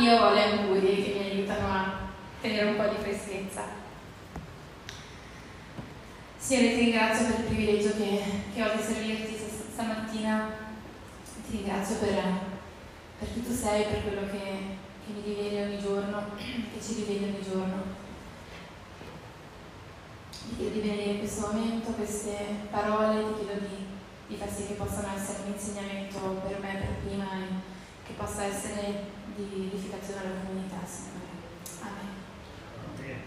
io ho le angurie che mi aiutano a tenere un po' di freschezza. Signore, ti ringrazio per il privilegio che, che ho di servirti stamattina, ti ringrazio per, per chi tu sei, per quello che, che mi riveli ogni giorno, che ci riveli ogni giorno. Ti chiedo di venire in questo momento, queste parole, ti chiedo di, di far sì che possano essere un insegnamento per me per prima e che possa essere di edificazione alla comunità, Signore. Amen.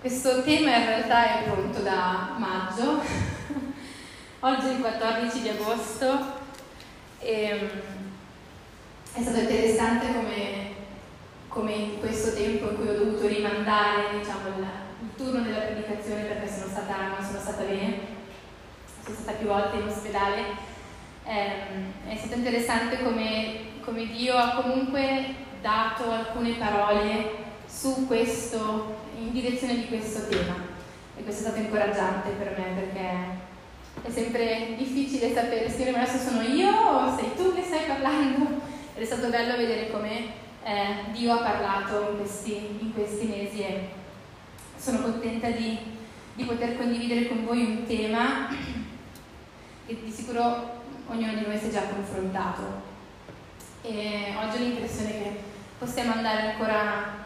Questo tema in realtà è pronto da maggio, oggi è il 14 di agosto e è stato interessante come come in questo tempo in cui ho dovuto rimandare diciamo, il, il, turno della predicazione perché sono stata, non sono stata bene, sono stata più volte in ospedale. Eh, è stato interessante come, come Dio ha comunque dato alcune parole su questo, in direzione di questo tema. E questo è stato incoraggiante per me perché è sempre difficile sapere, ma adesso sono io o sei tu che stai parlando? Ed è stato bello vedere come eh, Dio ha parlato in questi, in questi, mesi e sono contenta di, di poter condividere con voi un tema che di sicuro ognuno di noi si è già confrontato. E oggi ho l'impressione che possiamo andare ancora,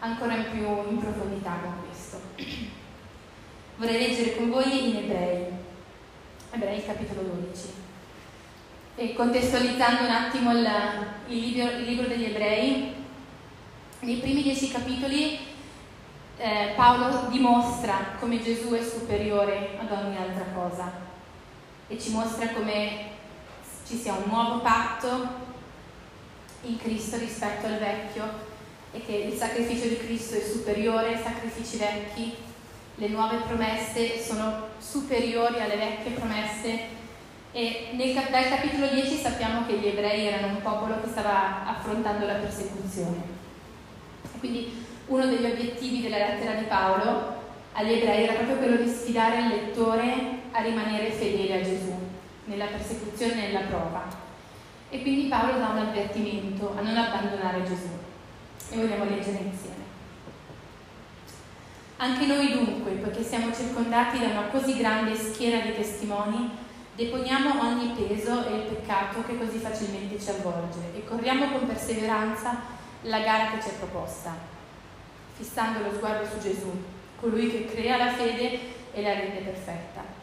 ancora più in profondità con questo. Vorrei leggere con voi in Ebrei, Ebrei capitolo 12 e contestualizzando un attimo il, il, libro, il libro, degli ebrei, nei primi dieci capitoli eh, Paolo dimostra come Gesù è superiore ad ogni altra cosa e ci mostra come ci sia un nuovo patto in Cristo rispetto al vecchio e che il sacrificio di Cristo è superiore ai sacrifici vecchi, le nuove promesse sono superiori alle vecchie promesse e nel, dal capitolo 10 sappiamo che gli ebrei erano un popolo che stava affrontando la persecuzione. Quindi uno degli obiettivi della lettera di Paolo agli ebrei era proprio quello di sfidare il lettore a rimanere fedele a Gesù nella persecuzione e nella prova. E quindi Paolo dà un avvertimento a non abbandonare Gesù. E vogliamo leggere insieme. Anche noi dunque, poiché siamo circondati da una così grande schiera di testimoni, Deponiamo ogni peso e il peccato che così facilmente ci avvolge e corriamo con perseveranza la gara che ci è proposta, fissando lo sguardo su Gesù, colui che crea la fede e la rende perfetta.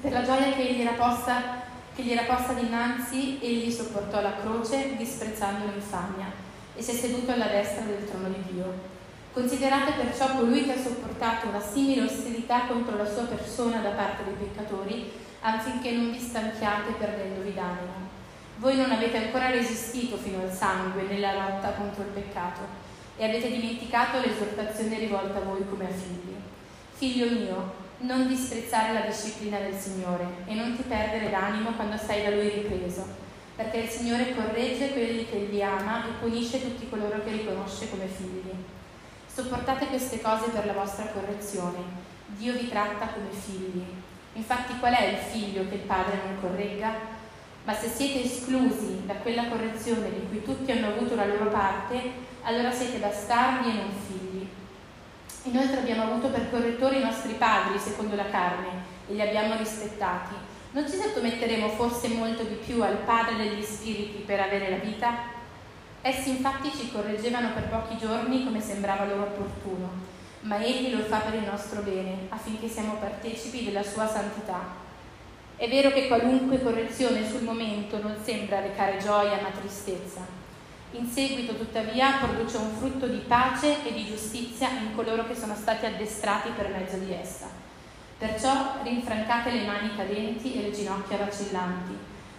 Per la gioia che gli era posta, che gli era posta dinanzi, egli sopportò la croce disprezzando l'infamia e si è seduto alla destra del trono di Dio. Considerate perciò colui che ha sopportato una simile ostilità contro la sua persona da parte dei peccatori, affinché non vi stanchiate perdendovi d'animo. Voi non avete ancora resistito fino al sangue nella lotta contro il peccato e avete dimenticato l'esortazione rivolta a voi come a figli. Figlio mio, non disprezzare la disciplina del Signore e non ti perdere d'animo quando sei da Lui ripreso, perché il Signore corregge quelli che Egli ama e punisce tutti coloro che riconosce come figli. Sopportate queste cose per la vostra correzione. Dio vi tratta come figli Infatti qual è il figlio che il padre non corregga? Ma se siete esclusi da quella correzione di cui tutti hanno avuto la loro parte, allora siete bastardi e non figli. Inoltre abbiamo avuto per correttori i nostri padri secondo la carne e li abbiamo rispettati. Non ci sottometteremo forse molto di più al Padre degli Spiriti per avere la vita? Essi infatti ci correggevano per pochi giorni come sembrava loro opportuno ma Egli lo fa per il nostro bene, affinché siamo partecipi della sua santità. È vero che qualunque correzione sul momento non sembra recare gioia ma tristezza. In seguito, tuttavia, produce un frutto di pace e di giustizia in coloro che sono stati addestrati per mezzo di essa. Perciò rinfrancate le mani cadenti e le ginocchia vacillanti.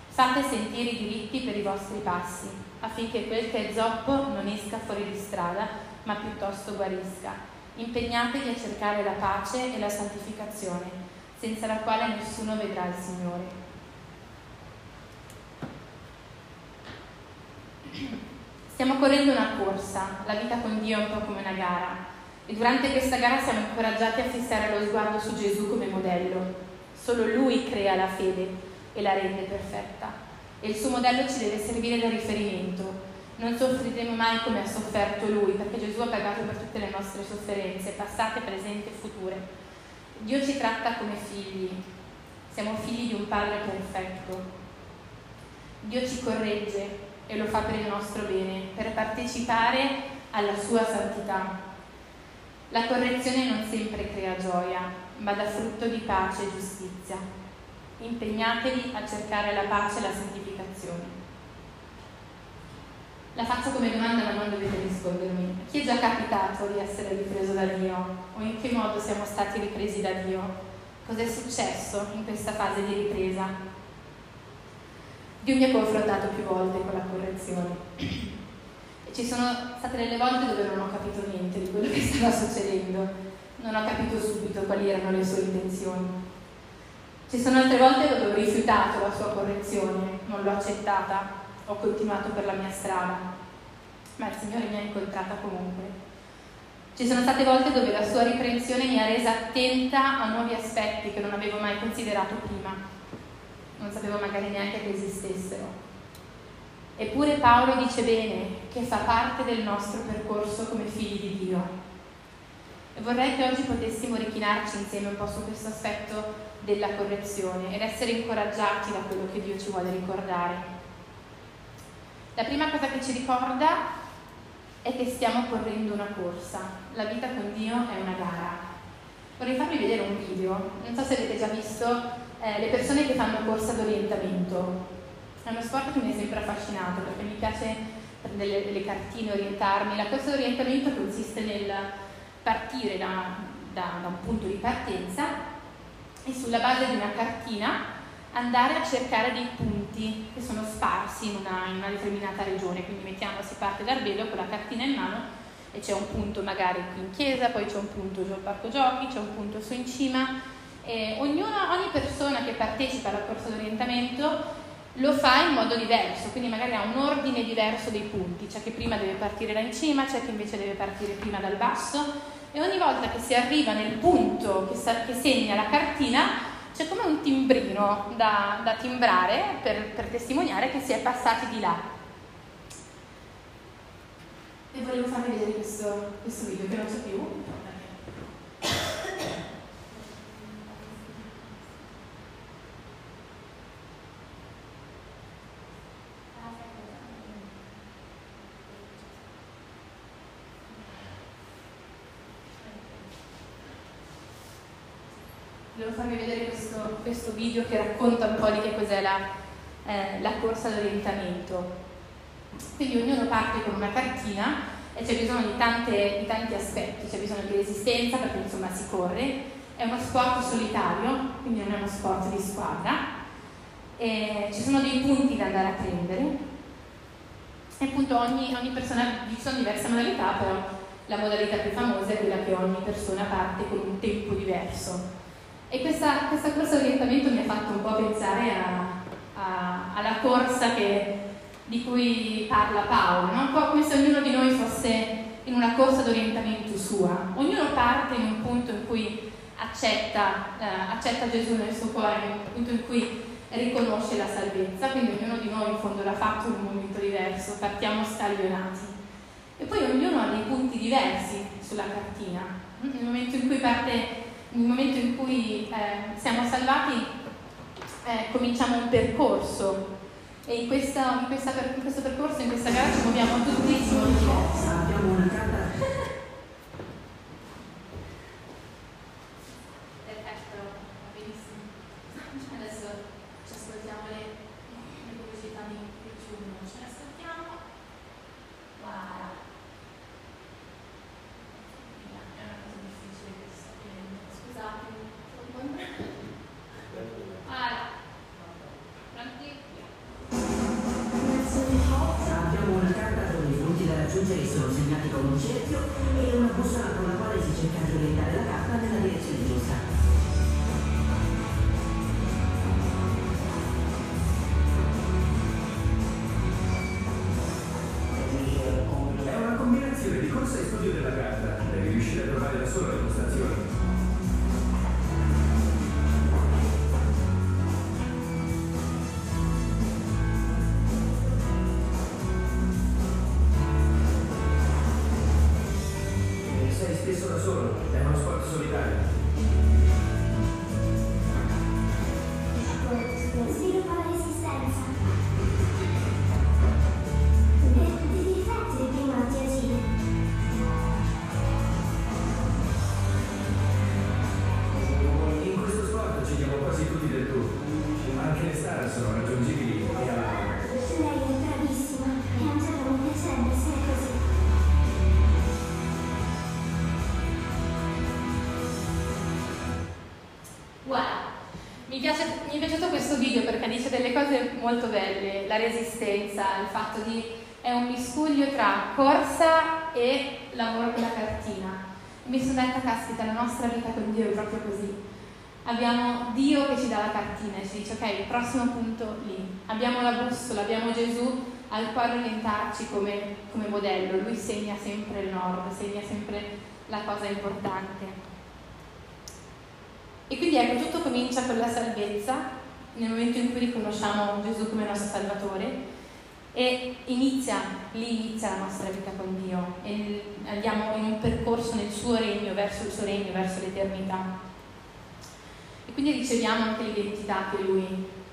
Fate sentieri diritti per i vostri passi, affinché quel che è zoppo non esca fuori di strada, ma piuttosto guarisca impegnatevi a cercare la pace e la santificazione, senza la quale nessuno vedrà il Signore. Stiamo correndo una corsa, la vita con Dio è un po' come una gara e durante questa gara siamo incoraggiati a fissare lo sguardo su Gesù come modello. Solo Lui crea la fede e la rende perfetta. e il suo modello ci deve servire da riferimento. Non soffriremo mai come ha sofferto lui, perché Gesù ha pagato per tutte le nostre sofferenze, passate, presenti e future. Dio ci tratta come figli, siamo figli di un Padre perfetto. Dio ci corregge e lo fa per il nostro bene, per partecipare alla sua santità. La correzione non sempre crea gioia, ma dà frutto di pace e giustizia. Impegnatevi a cercare la pace e la santificazione. La faccio come domanda ma non dovete rispondermi. Chi è già capitato di essere ripreso da Dio? O in che modo siamo stati ripresi da Dio? Cos'è successo in questa fase di ripresa? Dio mi ha confrontato più volte con la correzione. E ci sono state delle volte dove non ho capito niente di quello che stava succedendo, non ho capito subito quali erano le sue intenzioni. Ci sono altre volte dove ho rifiutato la sua correzione, non l'ho accettata ho continuato per la mia strada, ma il Signore mi ha incontrata comunque. Ci sono state volte dove la sua riprensione mi ha resa attenta a nuovi aspetti che non avevo mai considerato prima, non sapevo magari neanche che esistessero. Eppure Paolo dice bene che fa parte del nostro percorso come figli di Dio. E vorrei che oggi potessimo richinarci insieme un po' su questo aspetto della correzione ed essere incoraggiati da quello che Dio ci vuole ricordare. La prima cosa che ci ricorda è che stiamo correndo una corsa. La vita con Dio è una gara. Vorrei farvi vedere un video, non so se avete già visto eh, le persone che fanno corsa d'orientamento. È uno sport che mi è sempre affascinato perché mi piace prendere le cartine, orientarmi. La corsa d'orientamento consiste nel partire da, da, da un punto di partenza e sulla base di una cartina andare a cercare dei punti che sono sparsi in una, in una determinata regione, quindi mettiamo, si parte da Arbedo con la cartina in mano e c'è un punto magari qui in chiesa, poi c'è un punto al parco giochi, c'è un punto su in cima. E ognuna, ogni persona che partecipa alla corsa d'orientamento lo fa in modo diverso, quindi magari ha un ordine diverso dei punti, c'è chi prima deve partire da in cima, c'è chi invece deve partire prima dal basso e ogni volta che si arriva nel punto che, sa, che segna la cartina c'è come un timbrino da, da timbrare per, per, testimoniare che si è passati di là. E volevo farvi vedere questo, questo video che non c'è più. Volevo farvi vedere questo, questo, video che racconta un po' di che cos'è la, eh, la corsa d'orientamento. Quindi ognuno parte con una cartina e c'è bisogno di, tante, di, tanti aspetti, c'è bisogno di resistenza perché insomma si corre, è uno sport solitario, quindi non è uno sport di squadra, e ci sono dei punti da andare a prendere e appunto ogni, ogni persona, ci sono diverse modalità, però la modalità più famosa è quella che ogni persona parte con un tempo diverso. E questa, questa corsa orientamento mi ha fatto un po' pensare a, a, alla corsa che, di cui parla Paolo, no? un po' come se ognuno di noi fosse in una corsa d'orientamento sua. Ognuno parte in un punto in cui accetta, eh, accetta Gesù nel suo cuore, in un punto in cui riconosce la salvezza, quindi ognuno di noi in fondo l'ha fatto in un momento diverso, partiamo scaglionati. E poi ognuno ha dei punti diversi sulla cartina. Nel momento in cui parte nel momento in cui eh, siamo salvati eh, cominciamo un percorso e in, questa, in, questa, in, questo percorso, in questa gara ci muoviamo tutti in modo diverso. Piace- mi è piaciuto questo video perché dice delle cose molto belle, la resistenza, il fatto di... è un miscuglio tra corsa e lavoro con la cartina. Mi sono detta, caspita, la nostra vita con Dio è proprio così. Abbiamo Dio che ci dà la cartina e ci dice, ok, il prossimo punto lì. Abbiamo la bussola, abbiamo Gesù al quale orientarci come, come modello. Lui segna sempre il nord, segna sempre la cosa importante. E quindi ecco, tutto comincia con la salvezza, nel momento in cui riconosciamo Gesù come nostro Salvatore e inizia, lì inizia la nostra vita con Dio e andiamo in un percorso nel suo regno, verso il suo regno, verso l'eternità. E quindi riceviamo anche l'identità che Lui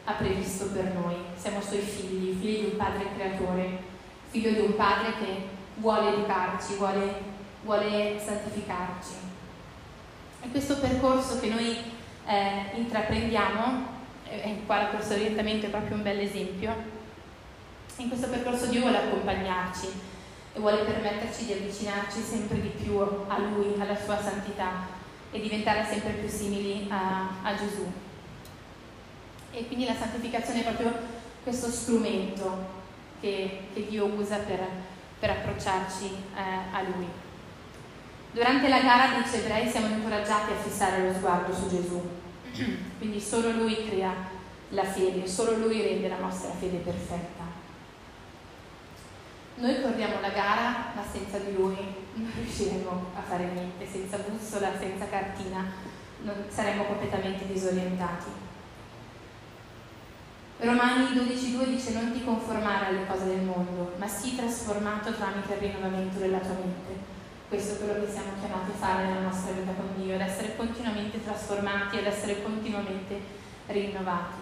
ha previsto per noi. Siamo Suoi figli, figli di un Padre creatore, figlio di un Padre che vuole educarci, vuole, vuole santificarci. E questo percorso che noi eh, intraprendiamo, e qua questo orientamento è proprio un bel esempio, in questo percorso Dio vuole accompagnarci e vuole permetterci di avvicinarci sempre di più a Lui, alla Sua santità e diventare sempre più simili a, a Gesù. E quindi la santificazione è proprio questo strumento che, che Dio usa per, per approcciarci eh, a Lui. Durante la gara, dice Ebrei, siamo incoraggiati a fissare lo sguardo su Gesù. Quindi solo Lui crea la fede, solo Lui rende la nostra fede perfetta. Noi corriamo la gara, ma senza di Lui non riusciremo a fare niente, senza bussola, senza cartina, non, saremmo completamente disorientati. Romani 12.2 dice non ti conformare alle cose del mondo, ma sii trasformato tramite il rinnovamento della tua mente. Questo è quello che siamo chiamati a fare nella nostra vita con Dio, ad essere continuamente trasformati, ad essere continuamente rinnovati.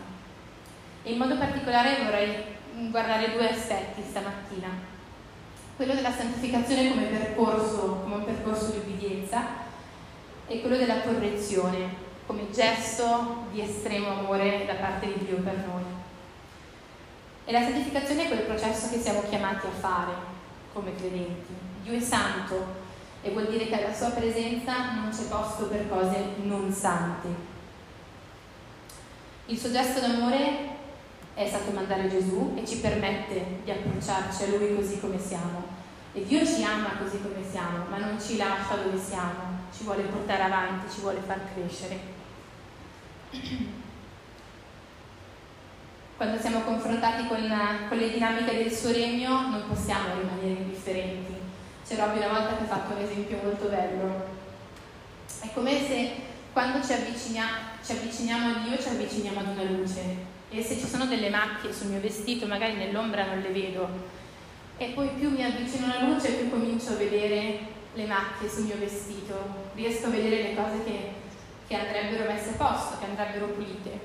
E in modo particolare vorrei guardare due aspetti stamattina. Quello della santificazione come percorso, come un percorso di ubbidienza e quello della correzione come gesto di estremo amore da parte di Dio per noi. E la santificazione è quel processo che siamo chiamati a fare come credenti. Dio è santo e vuol dire che alla sua presenza non c'è posto per cose non sante. Il suo gesto d'amore è stato mandare Gesù e ci permette di approcciarci a Lui così come siamo. E Dio ci ama così come siamo, ma non ci lascia dove siamo, ci vuole portare avanti, ci vuole far crescere. Quando siamo confrontati con, con le dinamiche del suo regno non possiamo rimanere indifferenti. C'è Robby una volta che ha fatto un esempio molto bello. È come se quando ci, avvicina, ci avviciniamo a Dio ci avviciniamo ad una luce e se ci sono delle macchie sul mio vestito magari nell'ombra non le vedo e poi più mi avvicino alla luce più comincio a vedere le macchie sul mio vestito, riesco a vedere le cose che, che andrebbero messe a posto, che andrebbero pulite.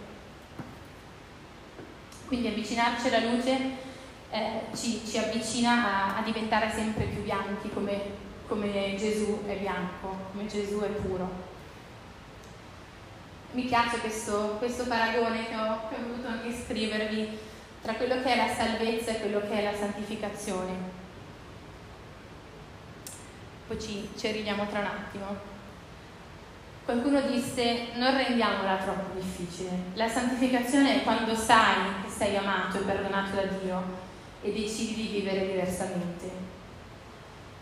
Quindi avvicinarci alla luce eh, ci, ci, avvicina a, a, diventare sempre più bianchi come, come Gesù è bianco, come Gesù è puro. Mi piace questo, questo paragone che ho, che ho voluto anche scrivervi tra quello che è la salvezza e quello che è la santificazione. Poi ci, ci arriviamo tra un attimo. Qualcuno disse non rendiamola troppo difficile. La santificazione è quando sai che sei amato e perdonato da Dio e decidi di vivere diversamente.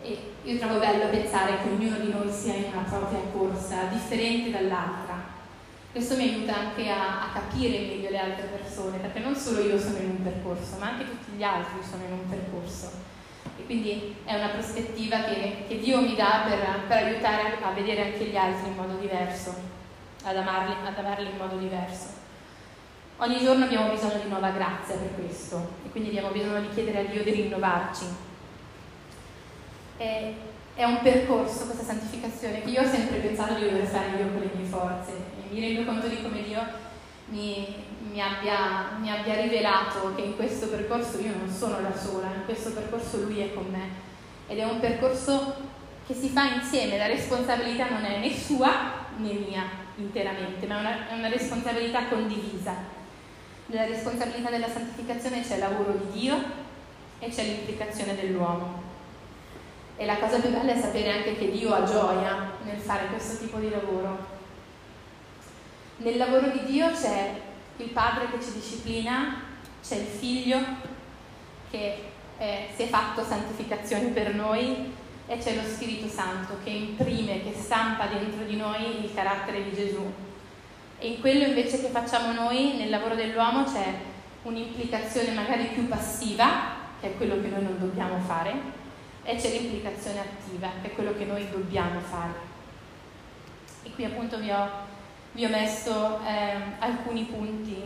E io trovo bello pensare che ognuno di noi sia in una propria corsa differente dall'altra. Questo mi aiuta anche a, a capire meglio le altre persone, perché non solo io sono in un percorso, ma anche tutti gli altri sono in un percorso. E quindi è una prospettiva che, che Dio mi dà per, per, aiutare a vedere anche gli altri in modo diverso, ad amarli, ad amarli in modo diverso. Ogni giorno abbiamo bisogno di nuova grazia per questo e quindi abbiamo bisogno di chiedere a Dio di rinnovarci. E è un percorso questa santificazione che io ho sempre pensato di dover fare io con le mie forze e mi rendo conto di come Dio mi, mi, abbia, mi abbia rivelato che in questo percorso io non sono da sola, in questo percorso Lui è con me ed è un percorso che si fa insieme, la responsabilità non è né sua né mia interamente, ma è una, è una responsabilità condivisa. Nella responsabilità della santificazione c'è il lavoro di Dio e c'è l'implicazione dell'uomo. E la cosa più bella è sapere anche che Dio ha gioia nel fare questo tipo di lavoro. Nel lavoro di Dio c'è il Padre che ci disciplina, c'è il Figlio che eh, si è fatto santificazione per noi e c'è lo Spirito Santo che imprime, che stampa dentro di noi il carattere di Gesù. E in quello invece che facciamo noi, nel lavoro dell'uomo, c'è un'implicazione magari più passiva, che è quello che noi non dobbiamo fare, e c'è l'implicazione attiva, che è quello che noi dobbiamo fare. E qui appunto vi ho, vi ho messo eh, alcuni punti.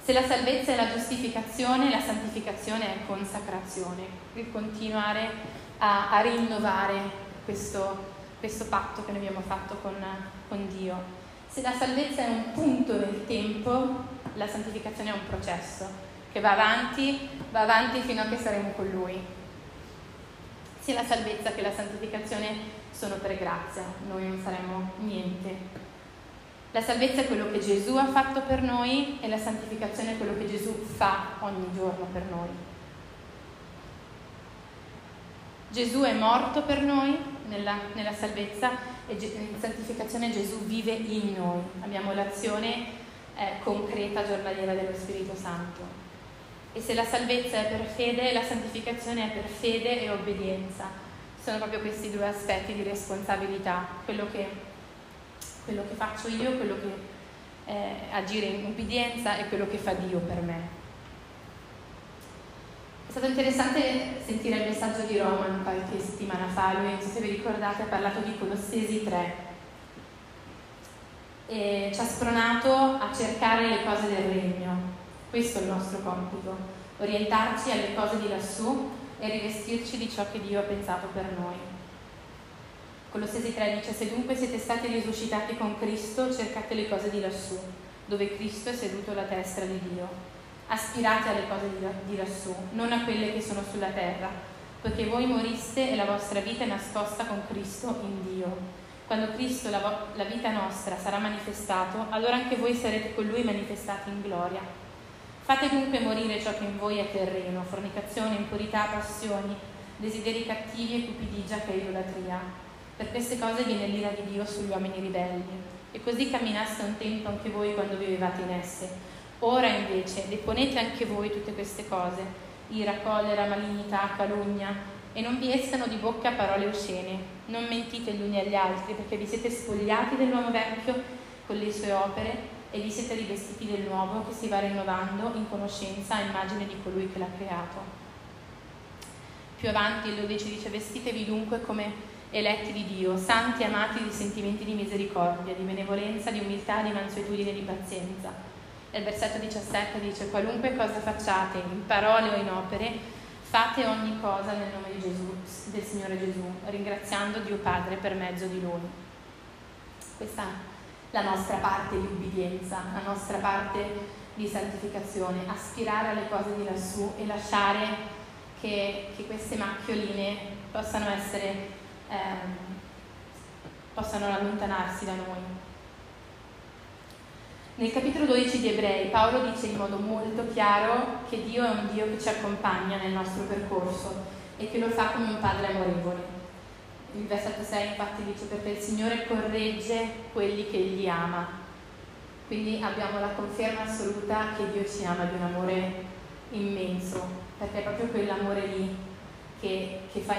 Se la salvezza è la giustificazione, la santificazione è consacrazione, il continuare a, a rinnovare questo, questo, patto che noi abbiamo fatto con, con Dio. Se la salvezza è un punto nel tempo, la santificazione è un processo che va avanti, va avanti fino a che saremo con Lui sia la salvezza che la santificazione sono per grazia, noi non saremo niente. La salvezza è quello che Gesù ha fatto per noi e la santificazione è quello che Gesù fa ogni giorno per noi. Gesù è morto per noi nella, nella salvezza e in santificazione Gesù vive in noi. Abbiamo l'azione eh, concreta giornaliera dello Spirito Santo. E se la salvezza è per fede, la santificazione è per fede e obbedienza. Sono proprio questi due aspetti di responsabilità, quello che, quello che faccio io, quello che eh, agire in obbedienza e quello che fa Dio per me. Stato interessante sentire il messaggio di Roman qualche settimana fa, lui, non so se vi ricordate, ha parlato di Colossesi 3 e ci ha spronato a cercare le cose del regno questo è il nostro compito, orientarci alle cose di lassù e rivestirci di ciò che Dio ha pensato per noi. Colossesi 3 dice, se dunque siete stati risuscitati con Cristo, cercate le cose di lassù, dove Cristo è seduto alla destra di Dio. Aspirate alle cose di lassù, non a quelle che sono sulla terra, poiché voi moriste e la vostra vita è nascosta con Cristo in Dio. Quando Cristo, la, la vita nostra, sarà manifestato, allora anche voi sarete con Lui manifestati in gloria. Fate dunque morire ciò che in voi è terreno, fornicazione, impurità, passioni, desideri cattivi e cupidigia che è idolatria. Per queste cose viene l'ira di Dio sugli uomini ribelli. E così camminaste un tempo anche voi quando vivevate in esse. Ora invece deponete anche voi tutte queste cose, ira, collera, malignità, calunnia, e non vi escano di bocca parole oscene. Non mentite gli uni agli altri, perché vi siete spogliati dell'uomo vecchio con le sue opere e vi siete rivestiti del nuovo che si va rinnovando in conoscenza a immagine di colui che l'ha creato. Più avanti il 12 dice vestitevi dunque come eletti di Dio, santi amati di sentimenti di misericordia, di benevolenza, di umiltà, di mansuetudine di pazienza. Il versetto 17 dice qualunque cosa facciate in parole o in opere, fate ogni cosa nel nome di Gesù, del Signore Gesù, ringraziando Dio Padre per mezzo di Lui. Questa la nostra parte di ubbidienza, la nostra parte di santificazione, aspirare alle cose di lassù e lasciare che, che queste macchioline possano essere, ehm, possano allontanarsi da noi. Nel capitolo 12 di Ebrei Paolo dice in modo molto chiaro che Dio è un Dio che ci accompagna nel nostro percorso e che lo fa come un padre amorevole il versetto 6 infatti dice perché il Signore corregge quelli che Egli ama. Quindi abbiamo la conferma assoluta che Dio ci ama di un amore immenso, perché è proprio quell'amore lì che, che fa,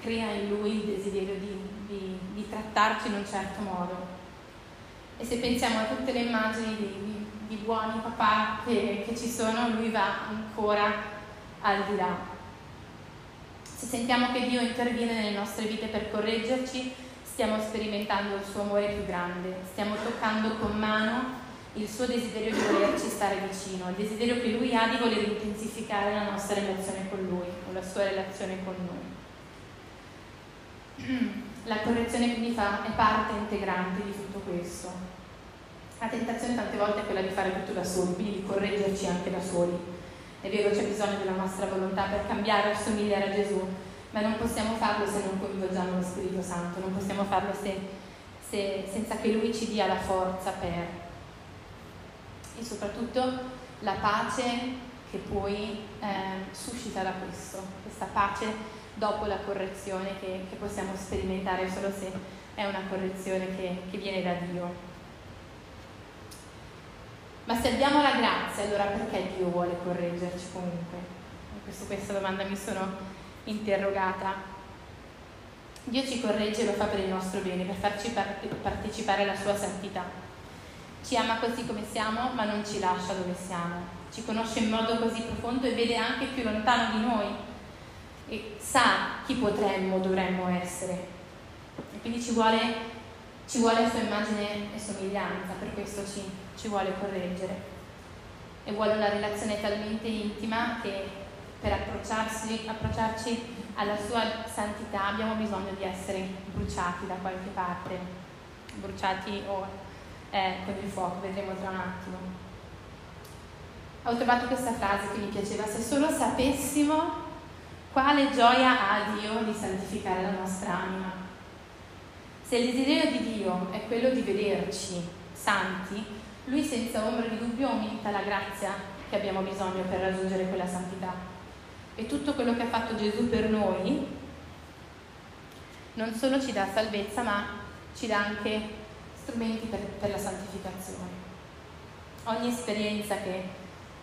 crea in lui il desiderio di, di, di, trattarci in un certo modo. E se pensiamo a tutte le immagini di, di buoni papà che, che ci sono, lui va ancora al di là se sentiamo che Dio interviene nelle nostre vite per correggerci, stiamo sperimentando il suo amore più grande, stiamo toccando con mano il suo desiderio di volerci stare vicino, il desiderio che lui ha di voler intensificare la nostra relazione con lui, o la sua relazione con noi. La correzione quindi fa, è parte integrante di tutto questo. La tentazione tante volte è quella di fare tutto da soli, quindi di correggerci anche da soli. È vero c'è bisogno della nostra volontà per cambiare assomigliare a Gesù, ma non possiamo farlo se non coinvolgiamo lo Spirito Santo, non possiamo farlo se, se, senza che Lui ci dia la forza per. E soprattutto la pace che poi eh, suscita da questo, questa pace dopo la correzione che, che, possiamo sperimentare solo se è una correzione che, che viene da Dio. Ma se abbiamo la grazia, allora perché Dio vuole correggerci comunque? Su questa domanda mi sono interrogata. Dio ci corregge e lo fa per il nostro bene, per farci partecipare alla sua santità. Ci ama così come siamo, ma non ci lascia dove siamo. Ci conosce in modo così profondo e vede anche più lontano di noi e sa chi potremmo, dovremmo essere. E quindi ci vuole, ci vuole sua immagine e somiglianza, per questo ci, ci vuole correggere. E vuole una relazione talmente intima che per approcciarci, approcciarci alla sua santità abbiamo bisogno di essere bruciati da qualche parte, bruciati o eh, con il fuoco, vedremo tra un attimo. Ho trovato questa frase che mi piaceva, se solo sapessimo quale gioia ha Dio di santificare la nostra anima. Se il desiderio di Dio è quello di vederci santi, Lui senza ombra di dubbio aumenta la grazia che abbiamo bisogno per raggiungere quella santità e tutto quello che ha fatto Gesù per noi non solo ci dà salvezza, ma ci dà anche strumenti per, per la santificazione. Ogni esperienza che,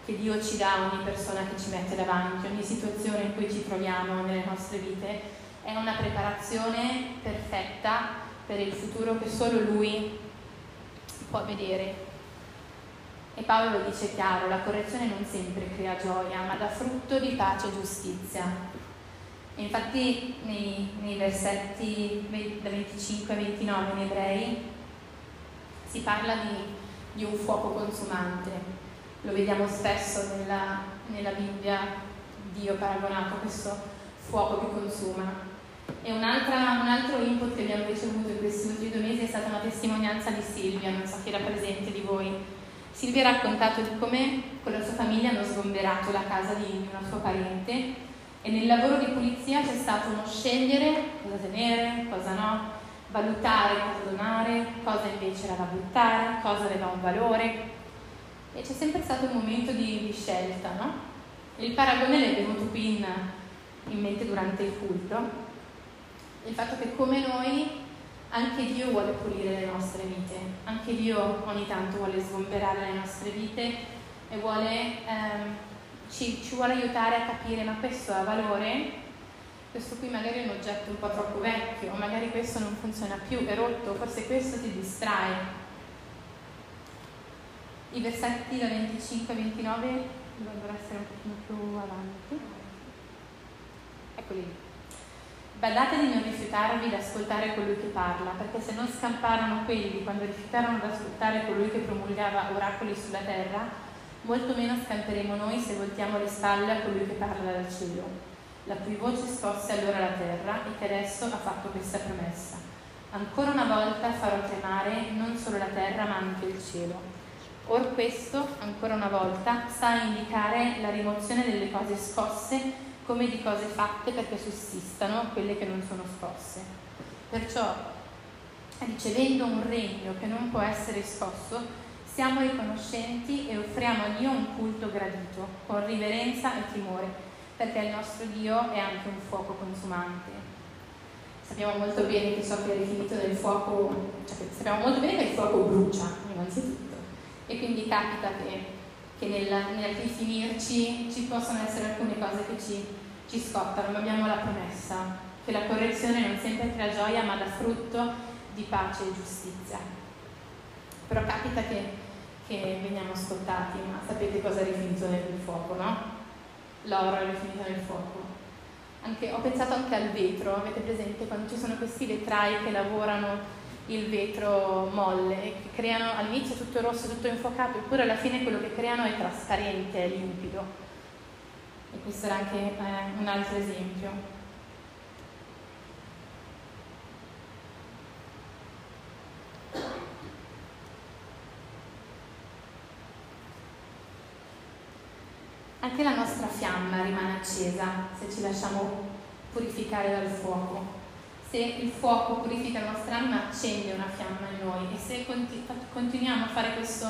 che Dio ci dà, ogni persona che ci mette davanti, ogni situazione in cui ci troviamo nelle nostre vite, è una preparazione perfetta per il futuro che solo Lui può vedere e Paolo lo dice chiaro, la correzione non sempre crea gioia, ma dà frutto di pace e giustizia. Infatti nei, nei versetti da 25 a 29 in ebrei si parla di, di un fuoco consumante. Lo vediamo spesso nella, nella Bibbia, Dio paragonato a questo fuoco che consuma. E un altro input che abbiamo ricevuto in questi ultimi due mesi è stata una testimonianza di Silvia, non so chi era presente di voi, Silvia ha raccontato di come con la sua famiglia hanno sgomberato la casa di una sua parente e nel lavoro di pulizia c'è stato uno scegliere cosa tenere, cosa no, valutare cosa donare, cosa invece era da buttare, cosa aveva un valore. E c'è sempre stato un momento di, di scelta, no? Il paragone le è venuto qui in, in mente durante il culto, il fatto che come noi anche Dio vuole pulire le nostre vite, anche Dio ogni tanto vuole sgomberare le nostre vite e vuole, ehm, ci, ci, vuole aiutare a capire ma questo ha valore, questo qui magari è un oggetto un po' troppo vecchio, magari questo non funziona più, è rotto, forse questo ti distrae. I versetti da 25 a 29 dovrebbero essere un pochino più avanti. Eccoli. Badate di non rifiutarvi di ascoltare colui che parla, perché se non scamparono quelli quando rifiutarono di ascoltare colui che promulgava oracoli sulla terra, molto meno scamperemo noi se voltiamo le spalle a colui che parla dal cielo, la cui voce scosse allora la terra e che adesso ha fatto questa promessa. Ancora una volta farò tremare non solo la terra ma anche il cielo. Or questo, ancora una volta, sa indicare la rimozione delle cose scosse come di cose fatte perché sussistano quelle che non sono scosse. Perciò, ricevendo un regno che non può essere scosso, siamo riconoscenti e offriamo a Dio un culto gradito, con riverenza e timore, perché il nostro Dio è anche un fuoco consumante. Sappiamo molto bene che ciò che è rifinito nel fuoco, cioè sappiamo molto bene che il fuoco brucia, innanzitutto, e quindi capita che che nel, nel rifinirci ci possono essere alcune cose che ci, ci scottano, ma abbiamo la promessa che la correzione non sempre crea gioia, ma dà frutto di pace e giustizia. Però capita che, che veniamo scottati, ma sapete cosa è rifinito nel fuoco, no? L'oro è rifinito nel fuoco. Anche, ho pensato anche al vetro, avete presente quando ci sono questi vetrai che lavorano il vetro molle, che creano all'inizio tutto rosso, tutto infuocato, eppure alla fine quello che creano è trasparente, è limpido. E questo era anche eh, un altro esempio. Anche la nostra fiamma rimane accesa se ci lasciamo purificare dal fuoco. Se il fuoco purifica la nostra anima, accende una fiamma in noi e se continuiamo a fare questo,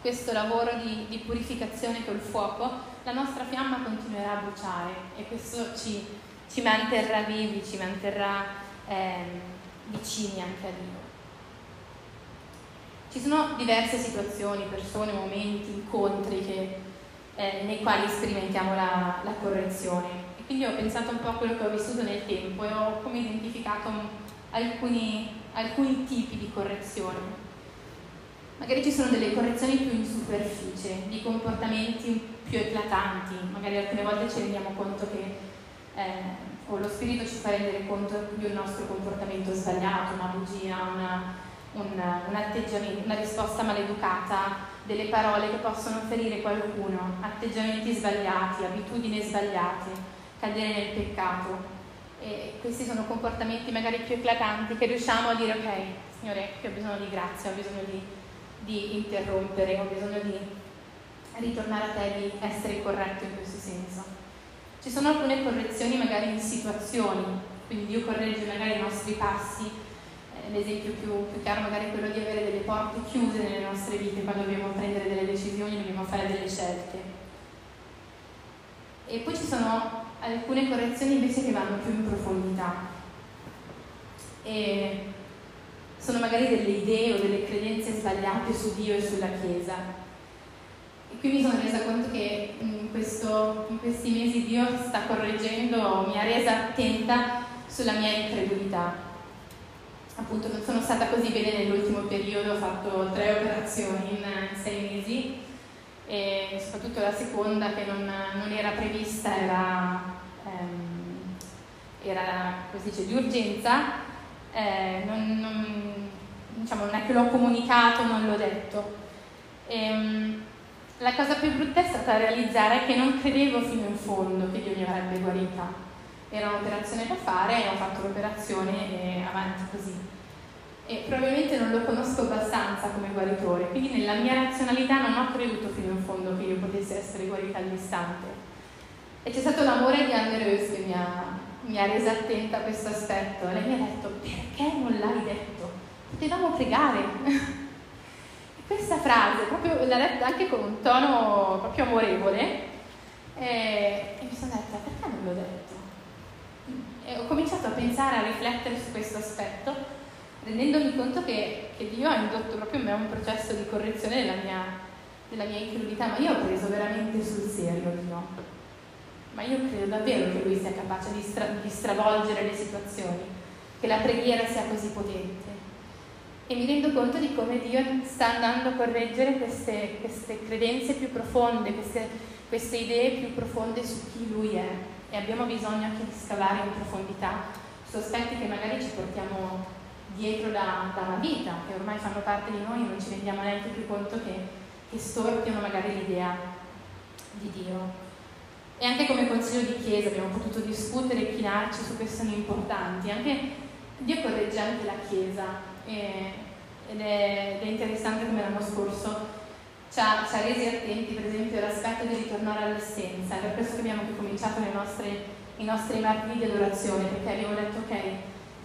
questo lavoro di, di, purificazione col fuoco, la nostra fiamma continuerà a bruciare e questo ci, ci manterrà vivi, ci manterrà eh, vicini anche a Dio. Ci sono diverse situazioni, persone, momenti, incontri che, eh, nei quali sperimentiamo la, la, correzione. Quindi ho pensato un po' a quello che ho vissuto nel tempo e ho come identificato alcuni, alcuni tipi di correzione. Magari ci sono delle correzioni più in superficie, di comportamenti più eclatanti, magari alcune volte ci rendiamo conto che eh, o lo spirito ci fa rendere conto di un nostro comportamento sbagliato, una bugia, una, un, un atteggiamento, una risposta maleducata, delle parole che possono ferire qualcuno, atteggiamenti sbagliati, abitudini sbagliate, cadere nel peccato. E questi sono comportamenti magari più eclatanti che riusciamo a dire ok, Signore, qui ho bisogno di grazia, ho bisogno di, di interrompere, ho bisogno di ritornare a te, di essere corretto in questo senso. Ci sono alcune correzioni magari in situazioni, quindi Dio corregge magari i nostri passi l'esempio più, più chiaro magari è quello di avere delle porte chiuse nelle nostre vite quando dobbiamo prendere delle decisioni, dobbiamo fare delle scelte. E poi ci sono alcune correzioni invece che vanno più in profondità. E sono magari delle idee o delle credenze sbagliate su Dio e sulla Chiesa. E qui mi sono resa conto che in, questo, in questi mesi Dio sta correggendo, mi ha resa attenta sulla mia incredulità appunto non sono stata così bene nell'ultimo periodo, ho fatto tre operazioni in, sei mesi e soprattutto la seconda che non, non era prevista era, ehm, era dice, di urgenza, eh, non, non, diciamo, non è che l'ho comunicato, non l'ho detto. E, ehm, la cosa più brutta è stata realizzare che non credevo fino in fondo che Dio mi avrebbe guarita era un'operazione da fare, ho fatto l'operazione e avanti così. E probabilmente non lo conosco abbastanza come guaritore, quindi nella mia razionalità non ho creduto fino in fondo che io potessi essere guarita all'istante. E c'è stato l'amore di Anne Rose che mi ha, mi ha resa attenta a questo aspetto. Lei mi ha detto, perché non l'hai detto? Potevamo pregare. questa frase, proprio l'ha detta anche con un tono proprio amorevole, e, e mi sono detta, perché non l'ho detto? E ho cominciato a pensare, a riflettere su questo aspetto, rendendomi conto che, che Dio ha indotto proprio in me un processo di correzione della mia, della mia incredulità, ma io ho preso veramente sul serio Dio. Ma io credo davvero che Lui sia capace di, stra- di stravolgere le situazioni, che la preghiera sia così potente. E mi rendo conto di come Dio sta andando a correggere queste, queste credenze più profonde, queste, queste idee più profonde su chi Lui è e abbiamo bisogno anche di scavare in profondità su aspetti che magari ci portiamo dietro da, da, una vita, che ormai fanno parte di noi e non ci rendiamo neanche più conto che, che storpiano magari l'idea di Dio. E anche come consiglio di chiesa abbiamo potuto discutere e chinarci su questioni importanti. Anche Dio corregge anche la chiesa e, ed, è, ed, è, interessante come l'anno scorso ci ha, ci ha, resi attenti per esempio all'aspetto di ritornare all'essenza, è per questo che abbiamo cominciato nostre, i nostri martedì di adorazione, perché abbiamo detto ok,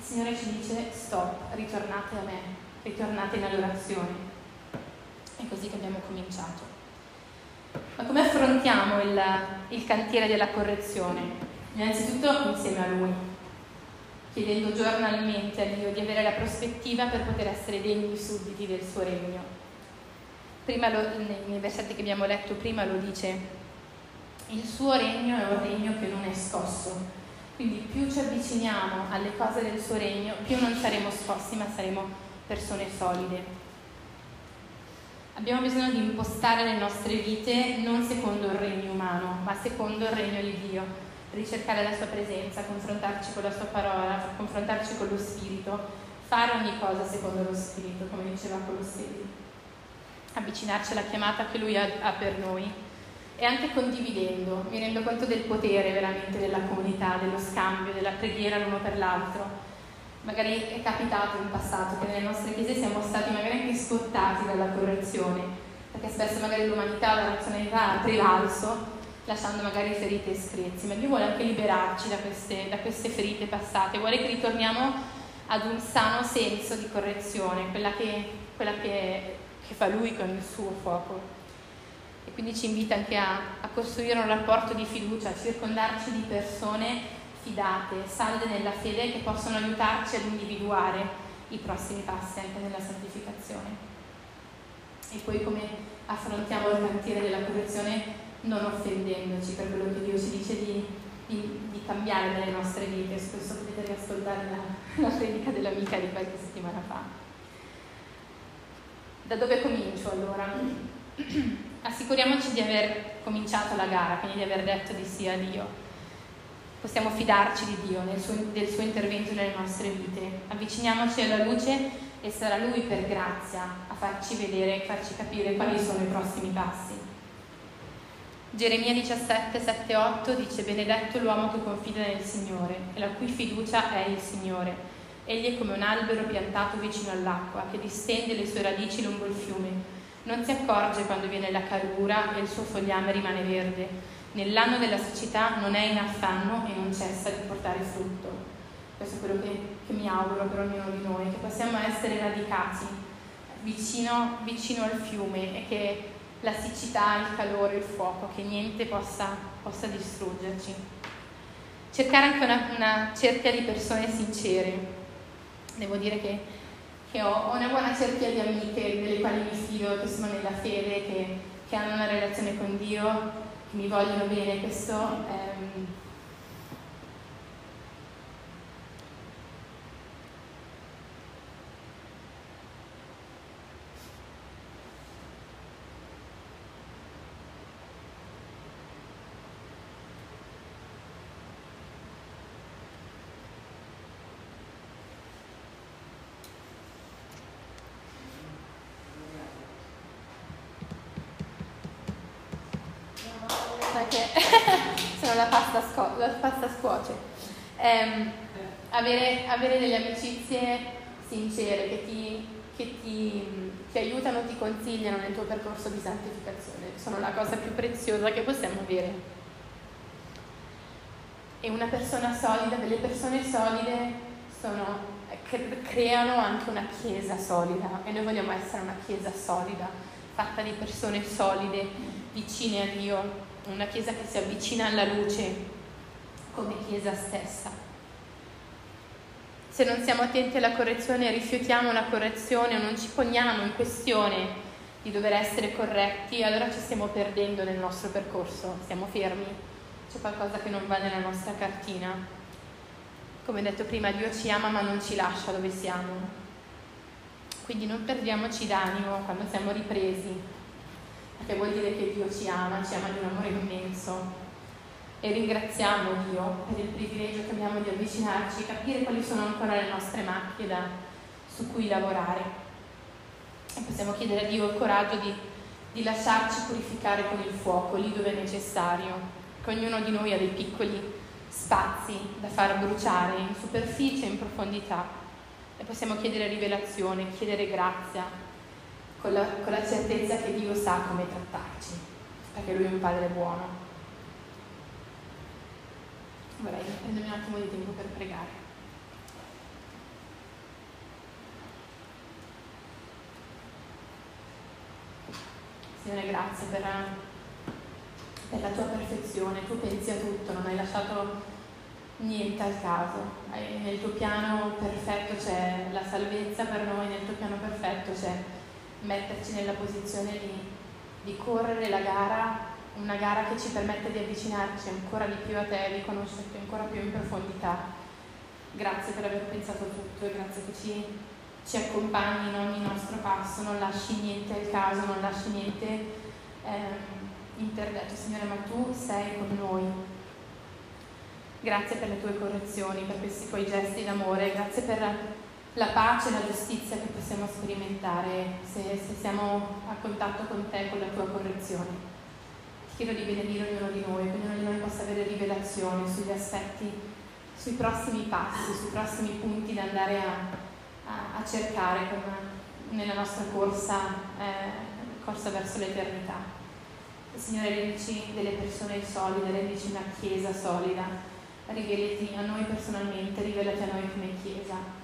Signore ci dice stop, ritornate a me, ritornate in adorazione. È così che abbiamo cominciato. Ma come affrontiamo il, il cantiere della correzione? Innanzitutto insieme a Lui, chiedendo giornalmente a Dio di avere la prospettiva per poter essere degni sudditi del suo regno prima lo, nei versetti che abbiamo letto prima lo dice, il suo regno è un regno che non è scosso. Quindi più ci avviciniamo alle cose del suo regno, più non saremo scossi, ma saremo persone solide. Abbiamo bisogno di impostare le nostre vite non secondo il regno umano, ma secondo il regno di Dio, ricercare la sua presenza, confrontarci con la sua parola, confrontarci con lo Spirito, fare ogni cosa secondo lo Spirito, come diceva Colossesi avvicinarci alla chiamata che Lui ha, ha per noi e anche condividendo. Mi rendo conto del potere veramente della comunità, dello scambio, della preghiera l'uno per l'altro. Magari è capitato in passato che nelle nostre chiese siamo stati magari anche scottati dalla correzione, perché spesso magari l'umanità, la razionalità ha prevalso lasciando magari ferite e screzi, ma Dio vuole anche liberarci da queste, da queste ferite passate, vuole che ritorniamo ad un sano senso di correzione, quella che, quella che, che fa Lui con il suo fuoco. E quindi ci invita anche a, a costruire un rapporto di fiducia, a circondarci di persone fidate, salde nella fede che possono aiutarci ad individuare i prossimi passi anche nella santificazione. E poi come affrontiamo il cantiere della correzione non offendendoci per quello che Dio ci dice di, di, di cambiare nelle nostre vite. Spesso potete riascoltare la, la predica dell'amica di qualche settimana fa. Da dove comincio allora? Assicuriamoci di aver cominciato la gara, quindi di aver detto di sì a Dio possiamo fidarci di Dio, suo, del suo intervento nelle nostre vite. Avviciniamoci alla luce e sarà Lui per grazia a farci vedere, a farci capire quali sono i prossimi passi. Geremia 17, 7, 8 dice Benedetto l'uomo che confida nel Signore e la cui fiducia è il Signore. Egli è come un albero piantato vicino all'acqua che distende le sue radici lungo il fiume. Non si accorge quando viene la calura e il suo fogliame rimane verde Nell'anno della siccità non è in affanno e non cessa di portare frutto. Questo è quello che, che mi auguro per ognuno di noi, che possiamo essere radicati vicino, vicino al fiume e che la siccità, il calore, il fuoco, che niente possa, possa distruggerci. Cercare anche una, una, cerchia di persone sincere. Devo dire che, che ho, una buona cerchia di amiche delle quali mi fido, che sono nella fede, che, che hanno una relazione con Dio mi vogliono bene, questo ehm, perché se no la pasta, sco- la pasta scuoce. Eh, avere, avere, delle amicizie sincere che ti, che ti, ti aiutano, ti consigliano nel tuo percorso di santificazione sono la cosa più preziosa che possiamo avere. E una persona solida, delle persone solide sono, creano anche una chiesa solida e noi vogliamo essere una chiesa solida, fatta di persone solide, vicine a Dio, una Chiesa che si avvicina alla luce come Chiesa stessa. Se non siamo attenti alla correzione, rifiutiamo la correzione o non ci poniamo in questione di dover essere corretti, allora ci stiamo perdendo nel nostro percorso, siamo fermi, c'è qualcosa che non va nella nostra cartina. Come detto prima, Dio ci ama ma non ci lascia dove siamo. Quindi non perdiamoci d'animo quando siamo ripresi, perché vuol dire che Dio ci ama, ci ama di un amore immenso. E ringraziamo Dio per il privilegio che abbiamo di avvicinarci, capire quali sono ancora le nostre macchie da, su cui lavorare. E possiamo chiedere a Dio il coraggio di, di lasciarci purificare con il fuoco lì dove è necessario, che ognuno di noi ha dei piccoli spazi da far bruciare in superficie e in profondità. E possiamo chiedere rivelazione, chiedere grazia, con la, con la certezza che Dio sa come trattarci, perché Lui è un Padre buono. Vorrei prendermi un attimo di tempo per pregare. Signore, grazie per, per, la tua perfezione. Tu pensi a tutto, non hai lasciato niente al caso. Nel tuo piano perfetto c'è la salvezza per noi, nel tuo piano perfetto c'è metterci nella posizione di, di correre la gara, una gara che ci permette di avvicinarci ancora di più a te, di conoscerti ancora più in profondità. Grazie per aver pensato tutto e grazie che ci, ci accompagni in ogni nostro passo, non lasci niente al caso, non lasci niente eh, interdetto. Signore, ma tu sei con noi. Grazie per le tue correzioni, per questi tuoi gesti d'amore, grazie per la pace e la giustizia che possiamo sperimentare se, se, siamo a contatto con te, con la tua correzione. Ti chiedo di benedire ognuno di noi, che ognuno di noi possa avere rivelazione sugli aspetti, sui prossimi passi, sui prossimi punti da andare a, a, a cercare con, nella nostra corsa, eh, corsa verso l'eternità. Signore, rendici delle persone solide, rendici una Chiesa solida. Rivelati a noi personalmente, rivelati a noi come Chiesa.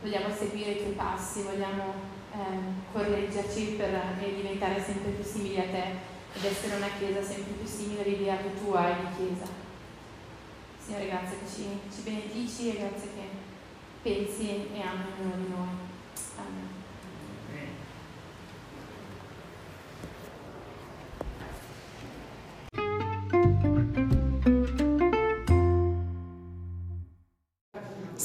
Vogliamo seguire i tuoi passi, vogliamo eh, correggerci per eh, diventare sempre più simili a te ed essere una Chiesa sempre più simile all'idea che tu hai di Chiesa. Signore, grazie che ci, ci benedici e grazie che pensi e ami ognuno di noi. Amen.